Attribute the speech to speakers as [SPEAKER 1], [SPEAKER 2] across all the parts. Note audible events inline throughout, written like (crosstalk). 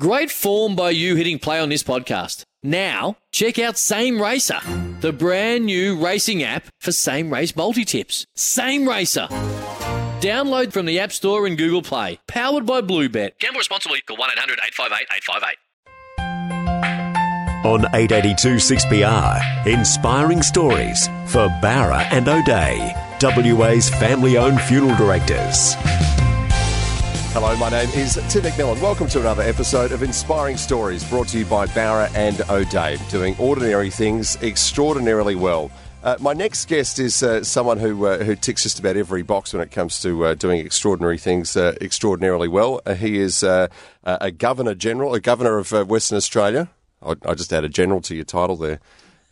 [SPEAKER 1] Great form by you hitting play on this podcast. Now, check out Same Racer, the brand new racing app for same race multi tips. Same Racer. Download from the App Store and Google Play. Powered by Bluebet. Gamble responsibly. Call 1 800 858 858.
[SPEAKER 2] On 882 6PR, inspiring stories for Bowra and O'Dea, WA's family owned funeral directors.
[SPEAKER 3] Hello, my name is Tim McMillan. Welcome to another episode of Inspiring Stories brought to you by Bowra and O'Dea, doing ordinary things extraordinarily well. Uh, my next guest is uh, someone who uh, who ticks just about every box when it comes to uh, doing extraordinary things uh, extraordinarily well. Uh, he is a governor general, a governor of Western Australia. I, I just added general to your title there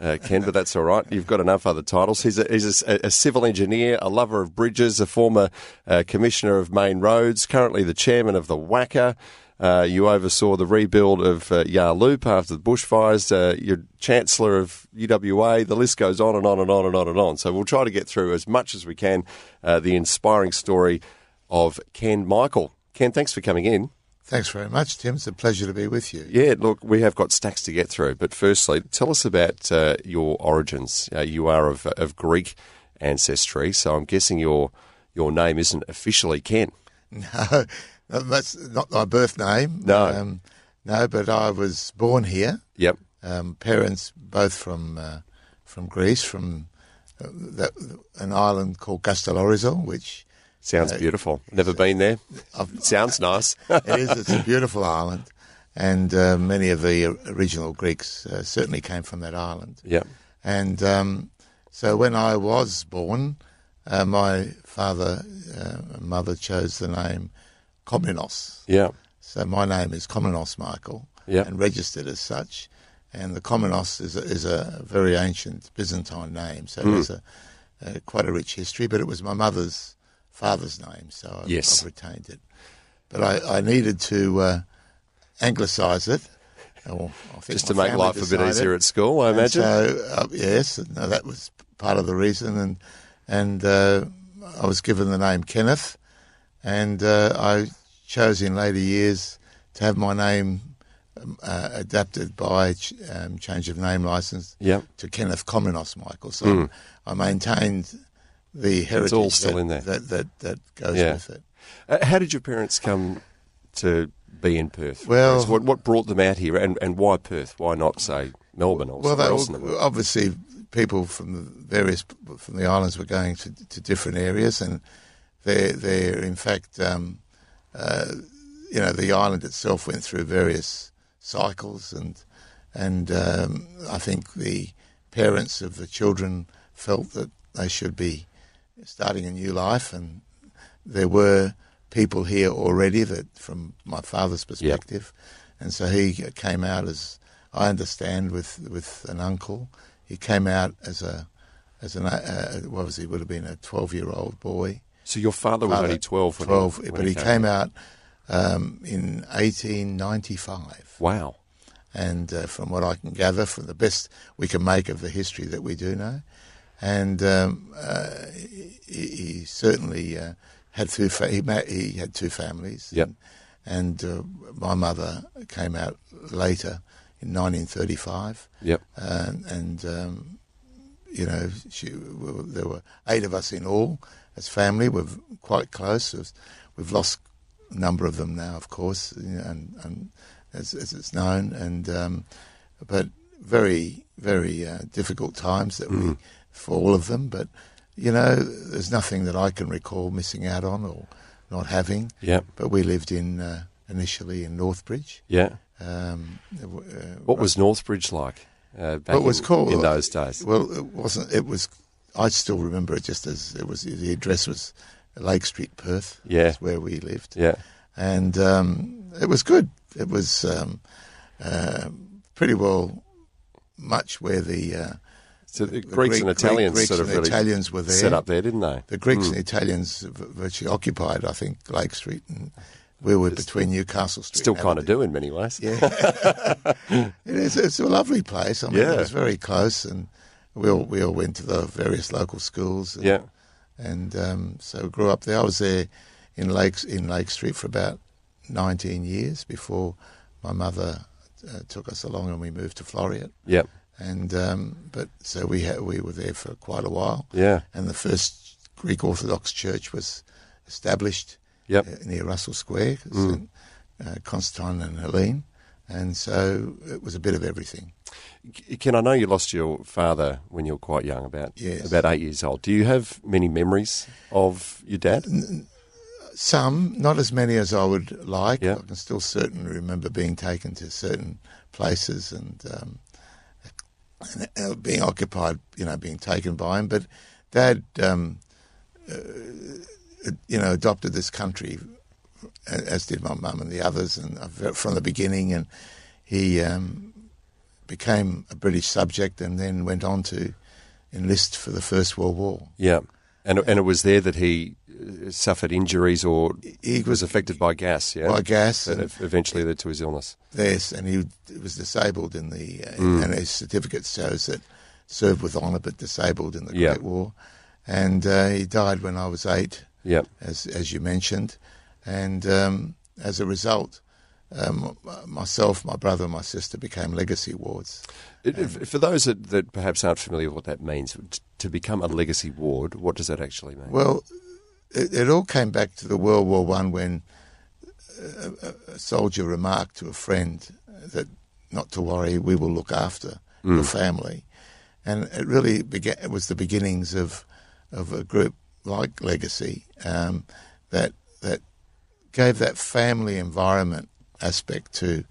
[SPEAKER 3] uh, Ken, but that's all right. You've got enough other titles. He's a, he's a, a civil engineer, a lover of bridges, a former uh, commissioner of main roads, currently the chairman of the WACA. Uh, you oversaw the rebuild of uh, after the bushfires. Uh, you're Chancellor of UWA. The list goes on and on and on and on and on. So we'll try to get through as much as we can uh, the inspiring story of Ken Michael. Ken, thanks for coming in.
[SPEAKER 4] Thanks very much, Tim. It's a pleasure to be with you.
[SPEAKER 3] Yeah, look, we have got stacks to get through. But firstly, tell us about uh, your origins. Uh, you are of, of Greek ancestry, so I'm guessing your your name isn't officially Ken. (laughs)
[SPEAKER 4] No, that's not my birth name.
[SPEAKER 3] No, um,
[SPEAKER 4] no, but I was born here.
[SPEAKER 3] Yep.
[SPEAKER 4] Um, parents both from uh, from Greece, from uh, that, an island called Castellorizo, which
[SPEAKER 3] Sounds uh, beautiful. Never been there. (laughs) Sounds nice.
[SPEAKER 4] it is. It's a beautiful island, and uh, many of the original Greeks uh, certainly came from that island.
[SPEAKER 3] Yeah.
[SPEAKER 4] And um, so when I was born, uh, my father uh, and mother chose the name Komnenos.
[SPEAKER 3] Yeah.
[SPEAKER 4] So my name is Komnenos Michael.
[SPEAKER 3] Yeah.
[SPEAKER 4] And registered as such. And the Komnenos is a, is a very ancient Byzantine name, so mm. it's a, a, quite a rich history. But it was my mother's father's name, so I've,
[SPEAKER 3] yes.
[SPEAKER 4] I've retained it. But I, I needed to uh, anglicise it.
[SPEAKER 3] Just to make life decided. a bit easier at school, I
[SPEAKER 4] and
[SPEAKER 3] imagine.
[SPEAKER 4] So uh, yes, no, that was part of the reason, and and uh, I was given the name Kenneth, and uh, I chose in later years to have my name um, uh, adapted by ch- um, change of name license
[SPEAKER 3] yep.
[SPEAKER 4] to Kenneth Komnenos Michael. So mm. I maintained the heritage
[SPEAKER 3] it's all still
[SPEAKER 4] that,
[SPEAKER 3] in there.
[SPEAKER 4] That, that, that goes
[SPEAKER 3] yeah.
[SPEAKER 4] with it.
[SPEAKER 3] Uh, how did your parents come to be in Perth?
[SPEAKER 4] Well,
[SPEAKER 3] what, what brought them out here, and, and why Perth? Why not say Melbourne or
[SPEAKER 4] well,
[SPEAKER 3] somewhere else world?
[SPEAKER 4] Obviously, people from the various from the islands were going to, to different areas, and they're, they're in fact, um, uh, you know, the island itself went through various cycles, and and um, I think the parents of the children felt that they should be starting a new life, and there were people here already that, from my father's perspective, and so he came out as I understand with with an uncle. He came out as a as an uh, what was he would have been a twelve year old boy.
[SPEAKER 3] So your father was only twelve.
[SPEAKER 4] twelve,
[SPEAKER 3] he,
[SPEAKER 4] but he, came, came out, um, in eighteen ninety five.
[SPEAKER 3] Wow.
[SPEAKER 4] And uh, from what I can gather, from the best we can make of the history that we do know, and um, uh, he, he, certainly uh, had two. Fa- he, ma- he, had two families.
[SPEAKER 3] Yep.
[SPEAKER 4] And, and uh, my mother came out later in 1935.
[SPEAKER 3] Yep.
[SPEAKER 4] and um, you know, she, well, there were eight of us in all as family. We're quite close. We've lost a number of them now, of course, and, and as, as, it's known. And um, but very, very uh, difficult times that mm. we for all of them. But you know, there's nothing that I can recall missing out on or not having.
[SPEAKER 3] Yeah.
[SPEAKER 4] But we lived in uh, initially in Northbridge.
[SPEAKER 3] Yeah.
[SPEAKER 4] Um, uh,
[SPEAKER 3] what was Northbridge like? Uh,
[SPEAKER 4] what was
[SPEAKER 3] in,
[SPEAKER 4] called
[SPEAKER 3] in those days?
[SPEAKER 4] Well, it wasn't. It was. I still remember it just as it was. The address was Lake Street, Perth.
[SPEAKER 3] Yeah,
[SPEAKER 4] where we lived.
[SPEAKER 3] Yeah,
[SPEAKER 4] and um, it was good. It was um, uh, pretty well much where the uh,
[SPEAKER 3] so the, the Greeks Greek, and Italians
[SPEAKER 4] Greeks
[SPEAKER 3] sort of really
[SPEAKER 4] Italians were there.
[SPEAKER 3] set up there, didn't they?
[SPEAKER 4] The Greeks
[SPEAKER 3] mm.
[SPEAKER 4] and Italians virtually occupied, I think, Lake Street, and we were it's between Newcastle Street.
[SPEAKER 3] Still kind of do in many ways.
[SPEAKER 4] Yeah, (laughs) it is. It's a lovely place. I mean,
[SPEAKER 3] yeah.
[SPEAKER 4] it was very close, and we all we all went to the various local schools. And,
[SPEAKER 3] yeah,
[SPEAKER 4] and um, so grew up there. I was there in Lakes in Lake Street for about 19 years before my mother uh, took us along and we moved to Floreat.
[SPEAKER 3] Yep.
[SPEAKER 4] And um, but so we ha- we were there for quite a while.
[SPEAKER 3] Yeah.
[SPEAKER 4] And the first Greek Orthodox church was established
[SPEAKER 3] Yep.
[SPEAKER 4] uh, near Russell Square, St. Uh, Constantine and Helene. And so it was a bit of everything.
[SPEAKER 3] Ken, I know you lost your father when you were quite young, about
[SPEAKER 4] Yes.
[SPEAKER 3] about eight years old. Do you have many memories of your dad?
[SPEAKER 4] Some, not as many as I would like.
[SPEAKER 3] Yeah.
[SPEAKER 4] I can still certainly remember being taken to certain places and, um, being occupied, you know, being taken by him. But Dad, um, uh, you know, adopted this country, as did my mum and the others, and uh, from the beginning. And he um, became a British subject and then went on to enlist for the First World War.
[SPEAKER 3] Yeah. And and it was there that he uh, suffered injuries or
[SPEAKER 4] He
[SPEAKER 3] was
[SPEAKER 4] was
[SPEAKER 3] affected by gas. Yeah.
[SPEAKER 4] by gas
[SPEAKER 3] that
[SPEAKER 4] and-
[SPEAKER 3] eventually led to his illness.
[SPEAKER 4] Yes, and he was disabled in the, uh,
[SPEAKER 3] Mm.
[SPEAKER 4] and his certificate shows that served with honour but disabled in the. Great War, and uh, he died when I was eight,
[SPEAKER 3] Yeah.
[SPEAKER 4] as as you mentioned, and um, as a result, um, myself, my brother, and my sister became legacy wards.
[SPEAKER 3] It- For those that, that perhaps aren't familiar with what that means, to become a legacy ward, what does that actually mean?
[SPEAKER 4] Well, it, it all came back to the World War One when a, a- a soldier remarked to a friend that not to worry, we will look after your family, and it really began. It was the beginnings of of a group like Legacy um, that that gave that family environment aspect to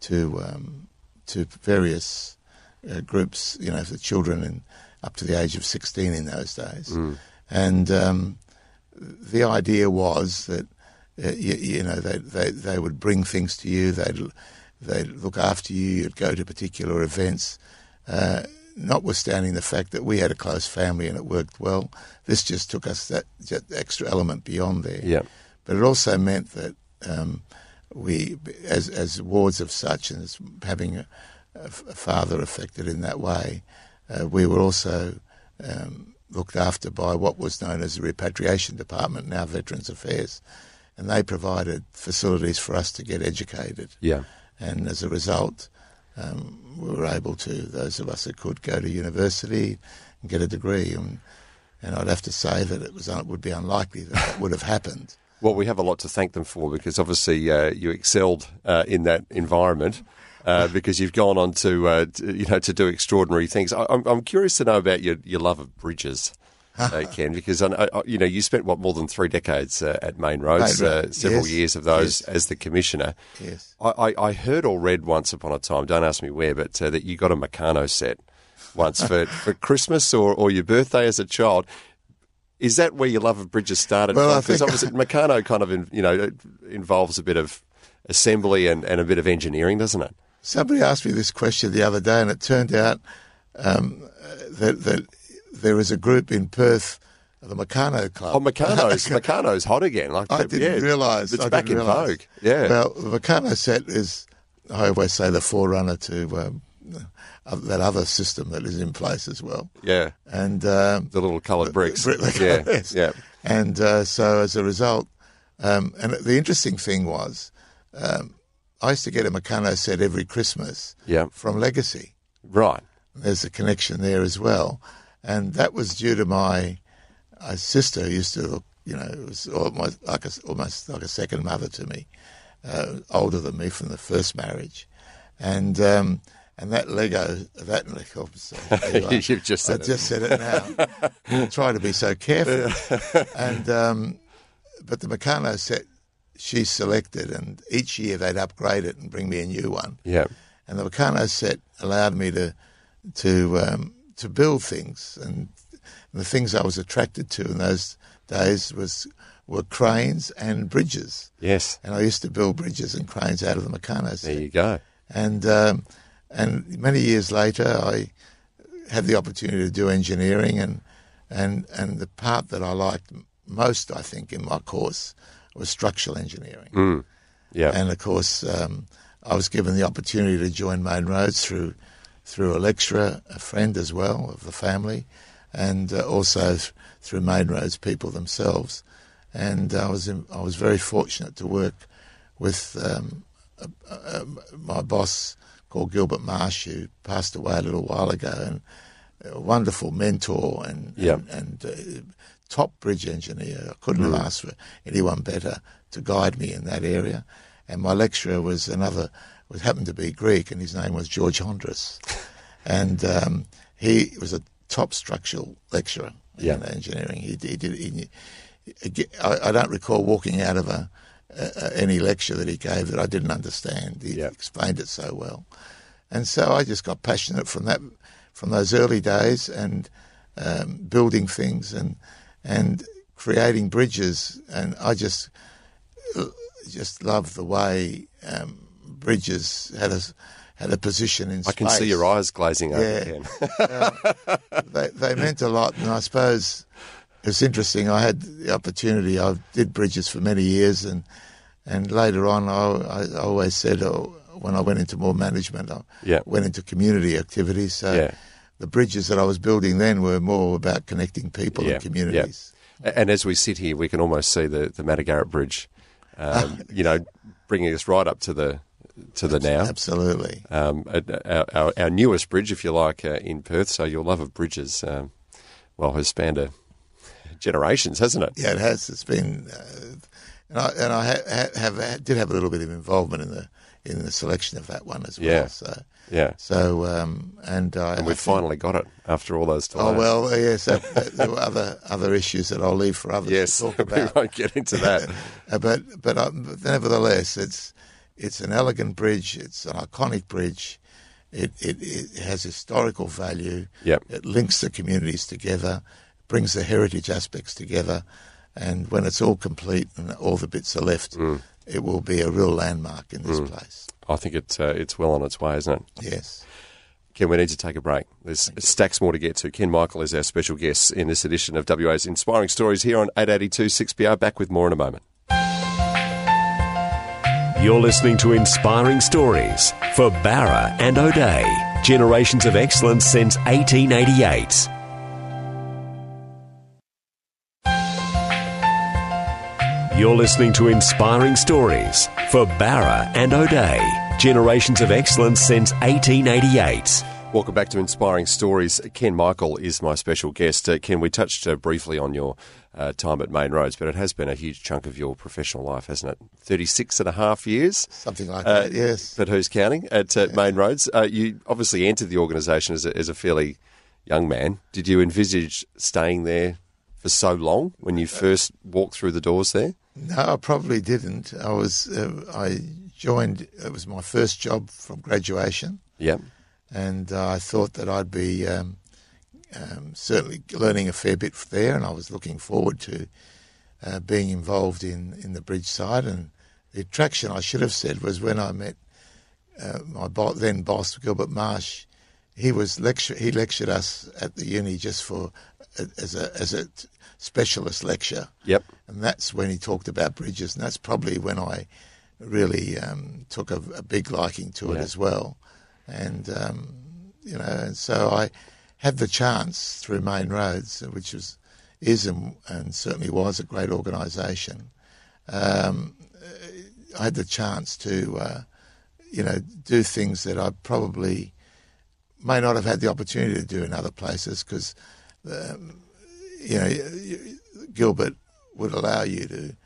[SPEAKER 4] to um, to various uh, groups. You know, for children and up to the age of sixteen in those days, and um, the idea was that uh, you, you know they, they they would bring things to you. They'd they'd look after you. You'd go to particular events. Uh, notwithstanding the fact that we had a close family and it worked well, this just took us that, that extra element beyond there.
[SPEAKER 3] Yeah.
[SPEAKER 4] But it also meant that um, we, as as wards of such, and as having a, a father affected in that way, uh, we were also um, looked after by what was known as the Repatriation Department, now Veterans Affairs, and they provided facilities for us to get educated.
[SPEAKER 3] Yeah.
[SPEAKER 4] And as a result, um, we were able to, those of us that could, go to university and get a degree. And, and I'd have to say that it was it would be unlikely that that would have happened.
[SPEAKER 3] Well, we have a lot to thank them for because obviously uh, you excelled uh, in that environment. Uh, (laughs) because you've gone on to, uh, to, you know, to do extraordinary things. I, I'm, I'm curious to know about your, your love of bridges, (laughs) uh, Ken, because I, I, you know you spent what more than three decades uh, at Main Roads, uh, several
[SPEAKER 4] yes,
[SPEAKER 3] years of those
[SPEAKER 4] yes.
[SPEAKER 3] as the commissioner.
[SPEAKER 4] Yes.
[SPEAKER 3] I, I, I heard or read once upon a time, don't ask me where, but uh, that you got a Meccano set once (laughs) for, for Christmas or, or your birthday as a child. Is that where your love of bridges started
[SPEAKER 4] Well,
[SPEAKER 3] from? Because obviously Meccano kind of, in, you know, it involves a bit of assembly and, and a bit of engineering, doesn't it?
[SPEAKER 4] Somebody asked me this question the other day, and it turned out um, that, that there is a group in Perth, the Meccano Club.
[SPEAKER 3] Oh, Meccano's, (laughs) Meccano's hot again. Like
[SPEAKER 4] I didn't
[SPEAKER 3] yeah,
[SPEAKER 4] realise.
[SPEAKER 3] It's
[SPEAKER 4] I
[SPEAKER 3] back in
[SPEAKER 4] realise.
[SPEAKER 3] vogue. Yeah.
[SPEAKER 4] Well, the Meccano set is, I always say, the forerunner to um, (laughs) that other system that is in place as well.
[SPEAKER 3] yeah.
[SPEAKER 4] And um,
[SPEAKER 3] The little coloured bricks.
[SPEAKER 4] Brick- (laughs)
[SPEAKER 3] yeah.
[SPEAKER 4] yes.
[SPEAKER 3] Yeah.
[SPEAKER 4] And uh, so as a result, um, and the interesting thing was, um, I used to get a Meccano set every Christmas
[SPEAKER 3] Yeah.
[SPEAKER 4] from Legacy.
[SPEAKER 3] Right.
[SPEAKER 4] There's a connection there as well, and that was due to my uh, sister who used to look, you know, it was almost like a, almost like a second mother to me, uh, older than me from the first marriage, and um, and that Lego, that Lego, there you are.
[SPEAKER 3] You've just said
[SPEAKER 4] I
[SPEAKER 3] it.
[SPEAKER 4] just said it now. I (laughs) try to be so careful, (laughs) and um, but the Meccano set she selected, and each year they'd upgrade it and bring me a new one
[SPEAKER 3] Yeah.
[SPEAKER 4] and the Meccano set allowed me to to um, to build things, and the things I was attracted to in those days was were cranes and bridges,
[SPEAKER 3] Yes.
[SPEAKER 4] and I used to build bridges and cranes out of the Meccano set.
[SPEAKER 3] There you go.
[SPEAKER 4] And um, and many years later, I had the opportunity to do engineering, and and and the part that I liked most, I think, in my course was structural engineering.
[SPEAKER 3] Yeah.
[SPEAKER 4] And of course, um, I was given the opportunity to join Main Roads through through a lecturer, a friend as well of the family, and uh, also through Main Roads people themselves. And I was in, I was very fortunate to work with um, a, a, my boss called Gilbert Marsh, who passed away a little while ago, and a wonderful mentor and
[SPEAKER 3] Yep.
[SPEAKER 4] and, and uh, top bridge engineer. I couldn't have asked for anyone better to guide me in that area. And my lecturer was another, was happened to be Greek, and his name was George Hondras, (laughs) and um, he was a top structural lecturer in engineering. He, he did. He, I, I don't recall walking out of a, a, any lecture that he gave that I didn't understand. He
[SPEAKER 3] Yeah.
[SPEAKER 4] explained it so well, and so I just got passionate from that, from those early days, and um, building things and and creating bridges, and I just just love the way um, bridges had a had a position in
[SPEAKER 3] I can see your eyes glazing over,
[SPEAKER 4] Yeah.
[SPEAKER 3] Ken. (laughs)
[SPEAKER 4] They, they meant a lot, and I suppose it's interesting. I had the opportunity. I did bridges for many years, and and later on, I, I always said oh, when I went into more management, I
[SPEAKER 3] Yeah.
[SPEAKER 4] went into community activities. So
[SPEAKER 3] Yeah.
[SPEAKER 4] the bridges that I was building then were more about connecting people
[SPEAKER 3] Yeah,
[SPEAKER 4] and communities.
[SPEAKER 3] And as we sit here, we can almost see the, the Matagarup Bridge, um, (laughs) you know, bringing us right up to the to the now.
[SPEAKER 4] Absolutely.
[SPEAKER 3] Um, our, our, our newest bridge, if you like, uh, in Perth. So your love of bridges, um, well, has spanned a (laughs) generations, hasn't it?
[SPEAKER 4] Yeah, it has. It's been, uh, and I and I ha- ha- have did have a little bit of involvement in the in the selection of that one as well.
[SPEAKER 3] Yeah.
[SPEAKER 4] So
[SPEAKER 3] Yeah.
[SPEAKER 4] so um, and I,
[SPEAKER 3] And we've finally got it after all those delays.
[SPEAKER 4] Oh well, uh, (laughs) yes. That, there were other other issues that I'll leave for others
[SPEAKER 3] yes,
[SPEAKER 4] to talk (laughs) about.
[SPEAKER 3] we won't get into that. (laughs)
[SPEAKER 4] Uh, but but um, but nevertheless, it's it's an elegant bridge. It's an iconic bridge. It it, it has historical value.
[SPEAKER 3] Yep.
[SPEAKER 4] It links the communities together, brings the heritage aspects together, and when it's all complete and all the bits are left,
[SPEAKER 3] Mm.
[SPEAKER 4] it will be a real landmark in this place.
[SPEAKER 3] I think it's uh, it's well on its way, isn't it?
[SPEAKER 4] Yes.
[SPEAKER 3] Ken, we need to take a break. There's stacks more to get to. Ken Michael is our special guest in this edition of WA's Inspiring Stories here on 882 6PR. Back with more in a moment.
[SPEAKER 2] You're listening to Inspiring Stories for Bowra and O'Dea. Generations of excellence since 1888. You're listening to Inspiring Stories for Bowra and O'Dea. Generations of excellence since 1888.
[SPEAKER 3] Welcome back to Inspiring Stories. Ken Michael is my special guest. Uh, Ken, we touched uh, briefly on your uh, time at Main Roads, but it has been a huge chunk of your professional life, hasn't it? 36 and a half years?
[SPEAKER 4] Something like
[SPEAKER 3] Uh,
[SPEAKER 4] that. Yes.
[SPEAKER 3] But who's counting at uh, Main Roads? Uh, you obviously entered the organisation as a, as a fairly young man. Did you envisage staying there for so long when you first walked through the doors there?
[SPEAKER 4] No, I probably didn't. I was uh, I joined. It was my first job from graduation.
[SPEAKER 3] Yeah.
[SPEAKER 4] and uh, I thought that I'd be um, um, certainly learning a fair bit there, and I was looking forward to uh, being involved in, in the bridge side. And the attraction, I should have said, was when I met uh, my bo- then boss, Gilbert Marsh. He was lecture. He lectured us at the uni just for as a as a specialist lecture
[SPEAKER 3] Yep.
[SPEAKER 4] and that's when he talked about bridges, and that's probably when I really um, took a, a big liking to it as well. And um, you know, and so I had the chance through Main Roads, which was is and, and certainly was a great organisation. Um, I had the chance to, uh, you know, do things that I probably may not have had the opportunity to do in other places because, um, you know, Gilbert would allow you to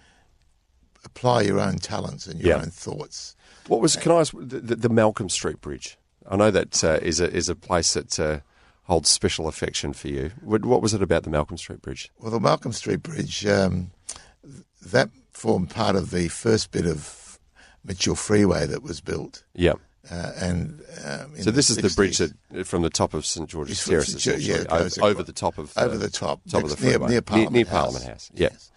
[SPEAKER 4] apply your own talents and your
[SPEAKER 3] Yeah.
[SPEAKER 4] own thoughts.
[SPEAKER 3] What was? Can I ask the, the, Malcolm Street Bridge? I know that uh, is a is a place that uh, holds special affection for you. What, what was it about the Malcolm Street Bridge?
[SPEAKER 4] Well, the Malcolm Street Bridge, um, that formed part of the first bit of Mitchell Freeway that was built.
[SPEAKER 3] Yeah.
[SPEAKER 4] Uh, and um,
[SPEAKER 3] So this is the bridge that from the top of St George's Terrace.
[SPEAKER 4] Yeah,
[SPEAKER 3] essentially,
[SPEAKER 4] it
[SPEAKER 3] over, over the top of
[SPEAKER 4] over
[SPEAKER 3] uh,
[SPEAKER 4] the top,
[SPEAKER 3] top of the
[SPEAKER 4] near,
[SPEAKER 3] freeway
[SPEAKER 4] near Parliament
[SPEAKER 3] near,
[SPEAKER 4] House.
[SPEAKER 3] Parliament House. Yeah.
[SPEAKER 4] Yes.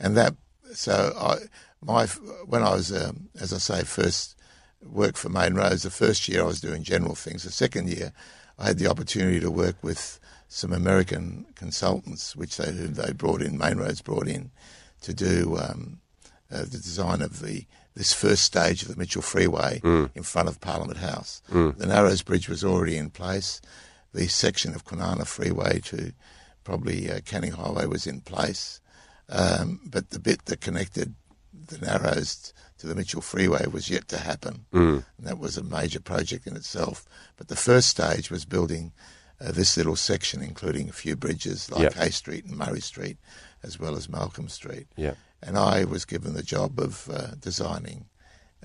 [SPEAKER 4] and that so I my when I was um, as I say first worked for Main Roads. The first year I was doing general things. The second year I had the opportunity to work with some American consultants, which they they brought in. Main Roads brought in to do um, uh, the design of the this first stage of the Mitchell Freeway in front of Parliament House. The Narrows Bridge was already in place. The section of Kwinana Freeway to probably uh, Canning Highway was in place, um, but the bit that connected the Narrows to the Mitchell Freeway was yet to happen,
[SPEAKER 3] Mm.
[SPEAKER 4] and that was a major project in itself. But the first stage was building uh, this little section, including a few bridges like
[SPEAKER 3] Yep.
[SPEAKER 4] Hay Street and Murray Street, as well as Malcolm Street.
[SPEAKER 3] Yeah.
[SPEAKER 4] And I was given the job of uh, designing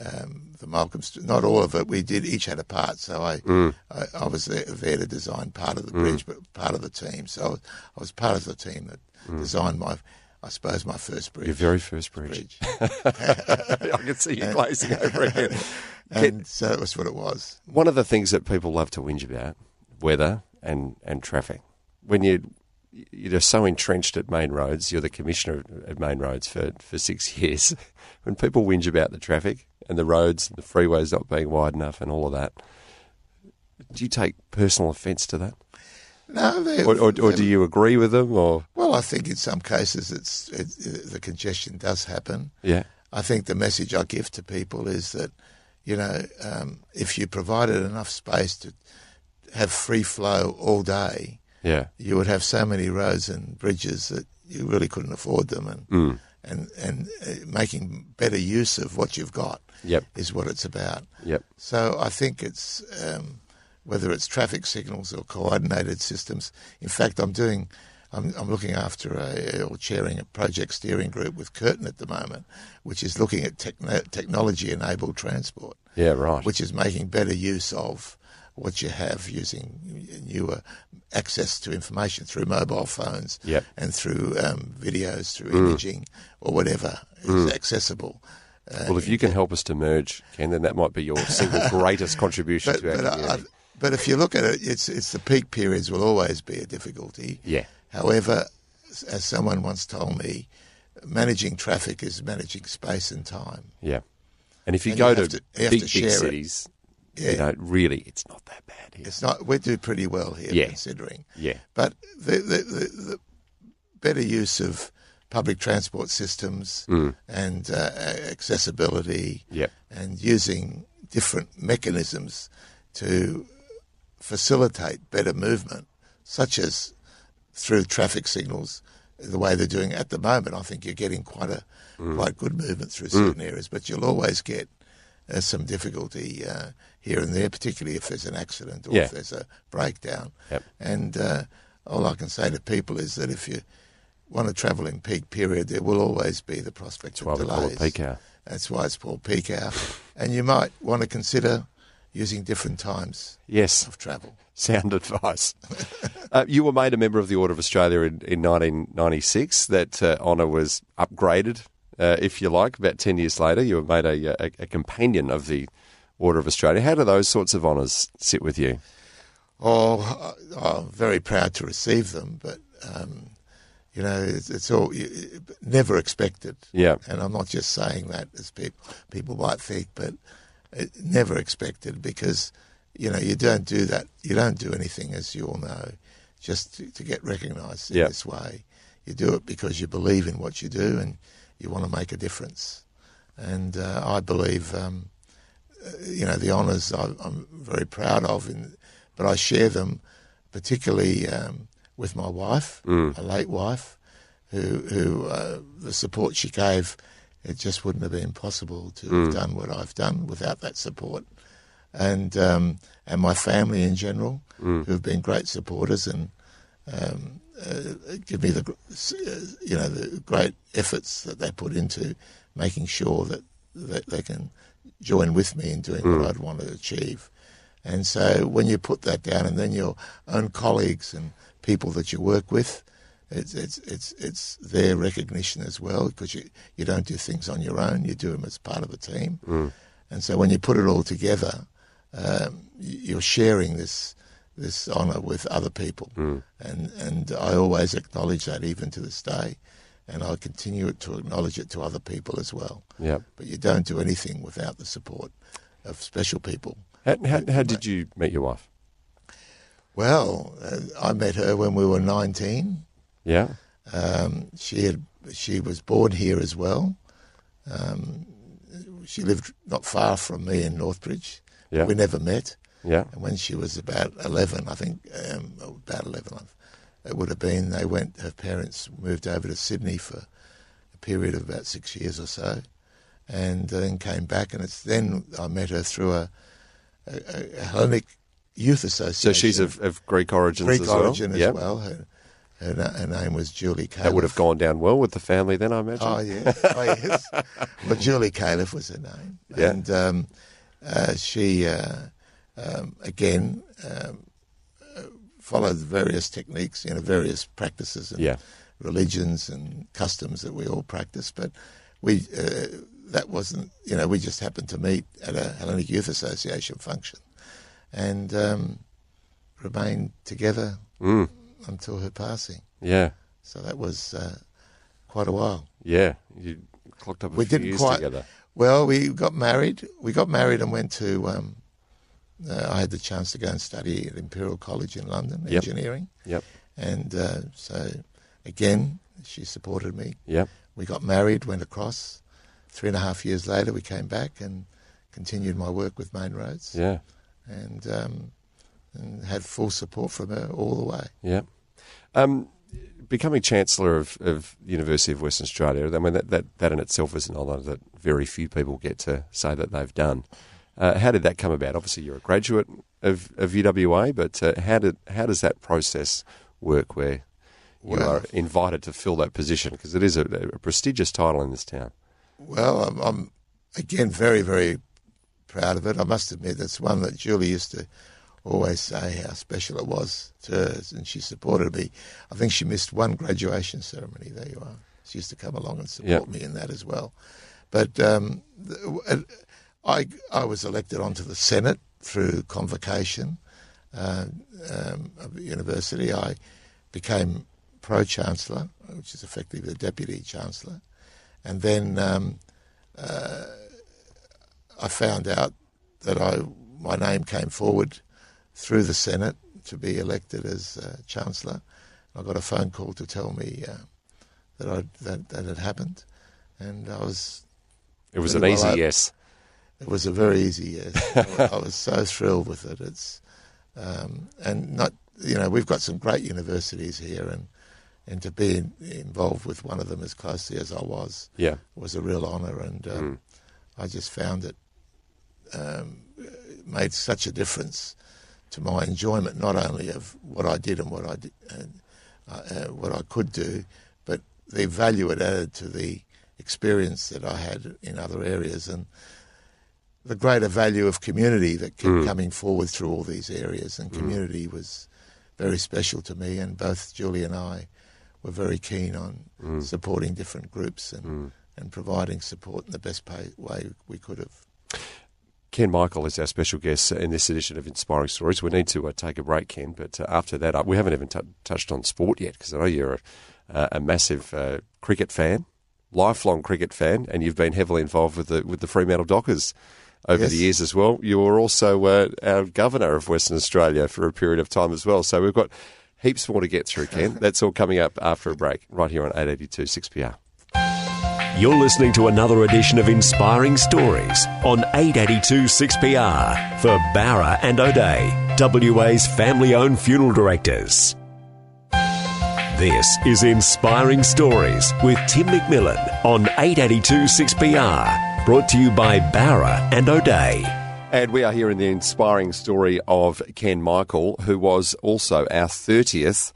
[SPEAKER 4] um, the Malcolm Street. Not all of it. We did each had a part. So I,
[SPEAKER 3] Mm.
[SPEAKER 4] I, I was there, there to design part of the bridge, but part of the team. So I was, I was part of the team that designed my, I suppose, my first bridge.
[SPEAKER 3] Mm. Your very first bridge.
[SPEAKER 4] bridge. (laughs) (laughs)
[SPEAKER 3] I can see you glazing over again.
[SPEAKER 4] and so that was what it was.
[SPEAKER 3] One of the things that people love to whinge about, weather and, and traffic. When you you're so entrenched at main roads, you're the commissioner at main roads for, for six (laughs) years. When people whinge about the traffic and the roads and the freeways not being wide enough and all of that, do you take personal offence to that?
[SPEAKER 4] No, they-
[SPEAKER 3] Or, or, or do you agree with them? Or
[SPEAKER 4] Well, I think in some cases it's it, the congestion does happen.
[SPEAKER 3] Yeah.
[SPEAKER 4] I think the message I give to people is that, you know, um, if you provided enough space to have free flow all day,
[SPEAKER 3] Yeah.
[SPEAKER 4] you would have so many roads and bridges that you really couldn't afford them, and
[SPEAKER 3] Mm.
[SPEAKER 4] and and uh, making better use of what you've got
[SPEAKER 3] Yep.
[SPEAKER 4] is what it's about.
[SPEAKER 3] Yep.
[SPEAKER 4] So I think it's um, whether it's traffic signals or coordinated systems. In fact, I'm doing. I'm, I'm looking after a, or chairing a project steering group with Curtin at the moment, which is looking at techno- technology-enabled transport,
[SPEAKER 3] Yeah, right.
[SPEAKER 4] which is making better use of what you have using newer access to information through mobile phones
[SPEAKER 3] Yep. Mm.
[SPEAKER 4] and through um, videos, through imaging or whatever is accessible. Uh,
[SPEAKER 3] well, if you can help us to merge, Ken, then that might be your single (laughs) greatest contribution
[SPEAKER 4] but,
[SPEAKER 3] to our
[SPEAKER 4] but, I, but if you look at it, it's it's the peak periods will always be a difficulty.
[SPEAKER 3] Yeah.
[SPEAKER 4] However, as someone once told me, managing traffic is managing space and time.
[SPEAKER 3] Yeah. And if you
[SPEAKER 4] And
[SPEAKER 3] go
[SPEAKER 4] you
[SPEAKER 3] to,
[SPEAKER 4] to- you
[SPEAKER 3] big,
[SPEAKER 4] to
[SPEAKER 3] big
[SPEAKER 4] share
[SPEAKER 3] cities, you
[SPEAKER 4] Yeah.
[SPEAKER 3] know, really, it's not that bad here.
[SPEAKER 4] It's not. We do pretty well here,
[SPEAKER 3] Yeah.
[SPEAKER 4] considering.
[SPEAKER 3] Yeah.
[SPEAKER 4] But the, the, the, the better use of public transport systems mm. and uh, accessibility
[SPEAKER 3] Yep.
[SPEAKER 4] and using different mechanisms to facilitate better movement, such as through traffic signals, the way they're doing at the moment. I think you're getting quite a mm. quite good movement through mm. certain areas, but you'll always get uh, some difficulty uh, here and there, particularly if there's an accident or
[SPEAKER 3] Yeah.
[SPEAKER 4] if there's a breakdown.
[SPEAKER 3] Yep.
[SPEAKER 4] And uh, all I can say to people is that if you want to travel in peak period, there will always be the prospect
[SPEAKER 3] why
[SPEAKER 4] of
[SPEAKER 3] we
[SPEAKER 4] delays.
[SPEAKER 3] call it peak hour.
[SPEAKER 4] That's why it's called peak hour. (laughs) and you might want to consider using different times
[SPEAKER 3] Yes,
[SPEAKER 4] of travel.
[SPEAKER 3] sound advice. (laughs) uh, you were made a member of the Order of Australia in, in 1996. That uh, honour was upgraded, uh, if you like, about 10 years later. You were made a, a, a companion of the Order of Australia. How do those sorts of honours sit with you?
[SPEAKER 4] Oh, I'm very proud to receive them, but um, you know, it's, it's all you- never expected.
[SPEAKER 3] Yeah.
[SPEAKER 4] and I'm not just saying that as people people might think, but it, never expected because you know you don't do that. You don't do anything, as you all know, just to, to get recognised in
[SPEAKER 3] Yeah.
[SPEAKER 4] this way. You do it because you believe in what you do and you want to make a difference. And uh, I believe, um, uh, you know, the honours I, I'm very proud of, in, but I share them particularly um, with my wife, a late wife, who, who uh, the support she gave, it just wouldn't have been possible to have done what I've done without that support. And um, and my family in general, who've been great supporters and um, uh, give me the uh, you know the great efforts that they put into making sure that that they can join with me in doing what I'd want to achieve. And so when you put that down, and then your own colleagues and people that you work with, it's it's it's it's their recognition as well because you you don't do things on your own; you do them as part of a team. And so when you put it all together, um, you're sharing this this honour with other people, and and I always acknowledge that even to this day, and I continue to acknowledge it to other people as well.
[SPEAKER 3] Yeah.
[SPEAKER 4] But you don't do anything without the support of special people.
[SPEAKER 3] How, how, how did you meet your wife?
[SPEAKER 4] Well, uh, I met her when we were 19.
[SPEAKER 3] Yeah.
[SPEAKER 4] Um, she had she was born here as well. Um, she lived not far from me in Northbridge.
[SPEAKER 3] Yeah.
[SPEAKER 4] We never met.
[SPEAKER 3] Yeah.
[SPEAKER 4] And when she was about 11, I think, um, about 11, it would have been, they went, her parents moved over to Sydney for a period of about six years or so. and then came back. And it's then I met her through a, a, a Hellenic Youth Association.
[SPEAKER 3] So she's of, of Greek origins
[SPEAKER 4] Greek
[SPEAKER 3] as
[SPEAKER 4] origin
[SPEAKER 3] well.
[SPEAKER 4] as
[SPEAKER 3] Yep.
[SPEAKER 4] well. Her, her, her name was Julie Califf.
[SPEAKER 3] That would have gone down well with the family then, I imagine.
[SPEAKER 4] Oh yeah, oh yes. (laughs) Well, Julie Califf was her name,
[SPEAKER 3] Yeah.
[SPEAKER 4] and um, uh, she uh, um, again um, uh, followed various techniques, you know, various practices and
[SPEAKER 3] Yeah.
[SPEAKER 4] religions and customs that we all practice. But we uh, that wasn't, you know, we just happened to meet at a Hellenic Youth Association function, and um, remained together
[SPEAKER 3] Mm.
[SPEAKER 4] until her passing.
[SPEAKER 3] Yeah.
[SPEAKER 4] So that was uh, quite a while.
[SPEAKER 3] Yeah. You clocked up a
[SPEAKER 4] we
[SPEAKER 3] few
[SPEAKER 4] didn't quite.
[SPEAKER 3] together.
[SPEAKER 4] Well, we got married. We got married and went to. Um, uh, I had the chance to go and study at Imperial College in London,
[SPEAKER 3] Yep.
[SPEAKER 4] engineering,
[SPEAKER 3] Yep.
[SPEAKER 4] and uh, so again she supported me.
[SPEAKER 3] Yep.
[SPEAKER 4] We got married, went across. Three and a half years later, we came back and continued my work with Main Roads,
[SPEAKER 3] Yeah.
[SPEAKER 4] and um, and had full support from her all the way.
[SPEAKER 3] Yeah. Um, becoming Chancellor of, of University of Western Australia, I mean, that, that, that in itself is an honour that very few people get to say that they've done. Uh, how did that come about? Obviously, you're a graduate of, of UWA, but uh, how, did, how does that process work where you
[SPEAKER 4] Well-
[SPEAKER 3] are invited to fill that position? Because it is a, a prestigious title in this town.
[SPEAKER 4] Well, I'm, I'm again very, very proud of it. I must admit, that's one that Julie used to always say how special it was to her, and she supported me. I think she missed one graduation ceremony. There you are. She used to come along and support
[SPEAKER 3] Yep.
[SPEAKER 4] me in that as well. But um, th- I, I was elected onto the Senate through convocation uh, um, of the university. I became pro chancellor, which is effectively the deputy chancellor, and then um, uh, I found out that I my name came forward through the Senate to be elected as uh, chancellor. I got a phone call to tell me uh, that I that that had happened, and I was
[SPEAKER 3] It was an easy
[SPEAKER 4] well,
[SPEAKER 3] yes.
[SPEAKER 4] It was a very easy yes. (laughs) I was so thrilled with it. It's um, and not you know we've got some great universities here, and and to be in, involved with one of them as closely as I was
[SPEAKER 3] Yeah.
[SPEAKER 4] was a real honour, and um, I just found it um, made such a difference to my enjoyment, not only of what I did and what I did, and, uh, uh, what I could do, but the value it added to the experience that I had in other areas, and the greater value of community that kept coming forward through all these areas. And community was very special to me, and both Julie and I were very keen on supporting different groups and, and providing support in the best pay, way we could have.
[SPEAKER 3] Ken Michael is our special guest in this edition of Inspiring Stories. We need to uh, take a break, Ken, but uh, after that, uh, we haven't even t- touched on sport yet because I know you're a, uh, a massive uh, cricket fan, lifelong cricket fan, and you've been heavily involved with the with the Fremantle Dockers over
[SPEAKER 4] Yes.
[SPEAKER 3] the years as well. You were also uh, our governor of Western Australia for a period of time as well. So we've got heaps more to get through, Ken. (laughs) That's all coming up after a break, right here on 882 6PR.
[SPEAKER 2] You're listening to another edition of Inspiring Stories on 882 6PR for Bowra and O'Dea, WA's family owned funeral directors. This is Inspiring Stories with Tim McMillan on 882 6PR, brought to you by Bowra and O'Dea.
[SPEAKER 3] And we are here in the inspiring story of Ken Michael, who was also our 30th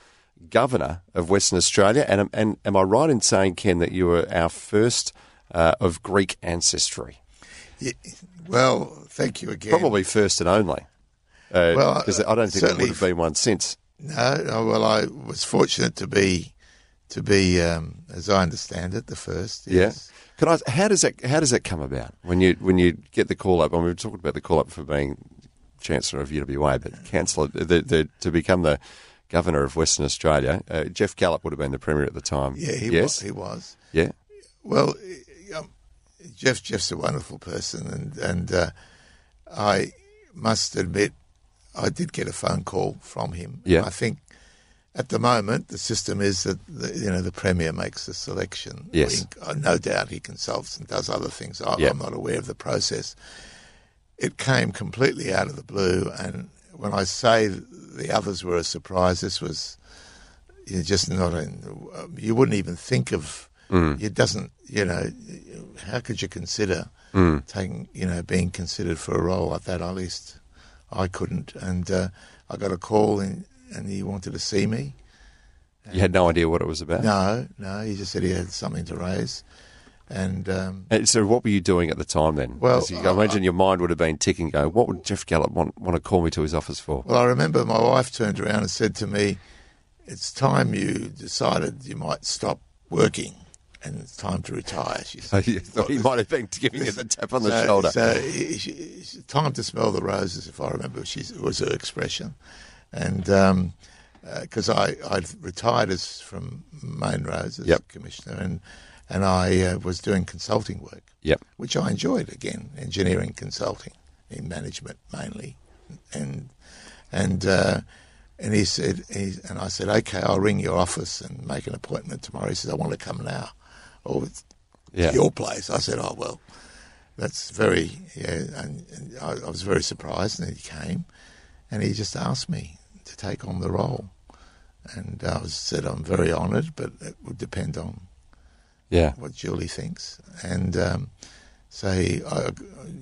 [SPEAKER 3] Governor of Western Australia. And, and am I right in saying, Ken, that you were our first uh, of Greek ancestry?
[SPEAKER 4] Yeah, well, thank you again.
[SPEAKER 3] Probably first and only. Uh,
[SPEAKER 4] Well,
[SPEAKER 3] because I don't think there
[SPEAKER 4] certainly
[SPEAKER 3] would have been one since.
[SPEAKER 4] No, no, well, I was fortunate to be, to be, um, as I understand it, the first. Yes.
[SPEAKER 3] Yeah. Can I? How does that? How does that come about when you when you get the call up? I mean, we were talking about the call up for being chancellor of UWA, but councillor the, the, to become the governor of Western Australia. Uh, Jeff Gallop would have been the premier at the time.
[SPEAKER 4] Yeah, he
[SPEAKER 3] yes.
[SPEAKER 4] was. He was.
[SPEAKER 3] Yeah.
[SPEAKER 4] Well, um, Jeff Jeff's a wonderful person, and and uh, I must admit, I did get a phone call from him.
[SPEAKER 3] Yeah.
[SPEAKER 4] I think at the moment the system is that the, you know the premier makes the selection.
[SPEAKER 3] Yes.
[SPEAKER 4] He- uh, no doubt he consults and does other things. I,
[SPEAKER 3] Yeah.
[SPEAKER 4] I'm not aware of the process. It came completely out of the blue, and when I say the others were a surprise, this was you know, just not in. You wouldn't even think of it doesn't, you know, how could you consider taking, you know, being considered for a role like that? At least I couldn't. And uh, I got a call and, and he wanted to see me.
[SPEAKER 3] You had no idea what it was about.
[SPEAKER 4] No, no, he just said he had something to raise. And um,
[SPEAKER 3] And so, what were you doing at the time then?
[SPEAKER 4] Well,
[SPEAKER 3] you, I imagine your mind would have been ticking. Going, what would Jeff Gallop want, want to call me to his office for?
[SPEAKER 4] Well, I remember my wife turned around and said to me, "It's time you decided you might stop working, and it's time to retire." She
[SPEAKER 3] So
[SPEAKER 4] said. (laughs)
[SPEAKER 3] you thought he might have been giving you the tap on the (laughs)
[SPEAKER 4] so,
[SPEAKER 3] shoulder.
[SPEAKER 4] So it- it's time to smell the roses, if I remember, she was her expression, and because I I'd retired as from Main Roads as
[SPEAKER 3] Yep.
[SPEAKER 4] commissioner, and and I uh, was doing consulting work,
[SPEAKER 3] Yep.
[SPEAKER 4] which I enjoyed again, engineering consulting in management mainly, and and uh, and he said, he, and I said, okay, I'll ring your office and make an appointment tomorrow. He said, I want to come now, or it's
[SPEAKER 3] Yeah.
[SPEAKER 4] your place. I said, oh well, that's very yeah, and, and I, I was very surprised, and he came, and he just asked me to take on the role, and I was said I'm very honoured, but it would depend on
[SPEAKER 3] Yeah.
[SPEAKER 4] what Julie thinks. And um, so he, I,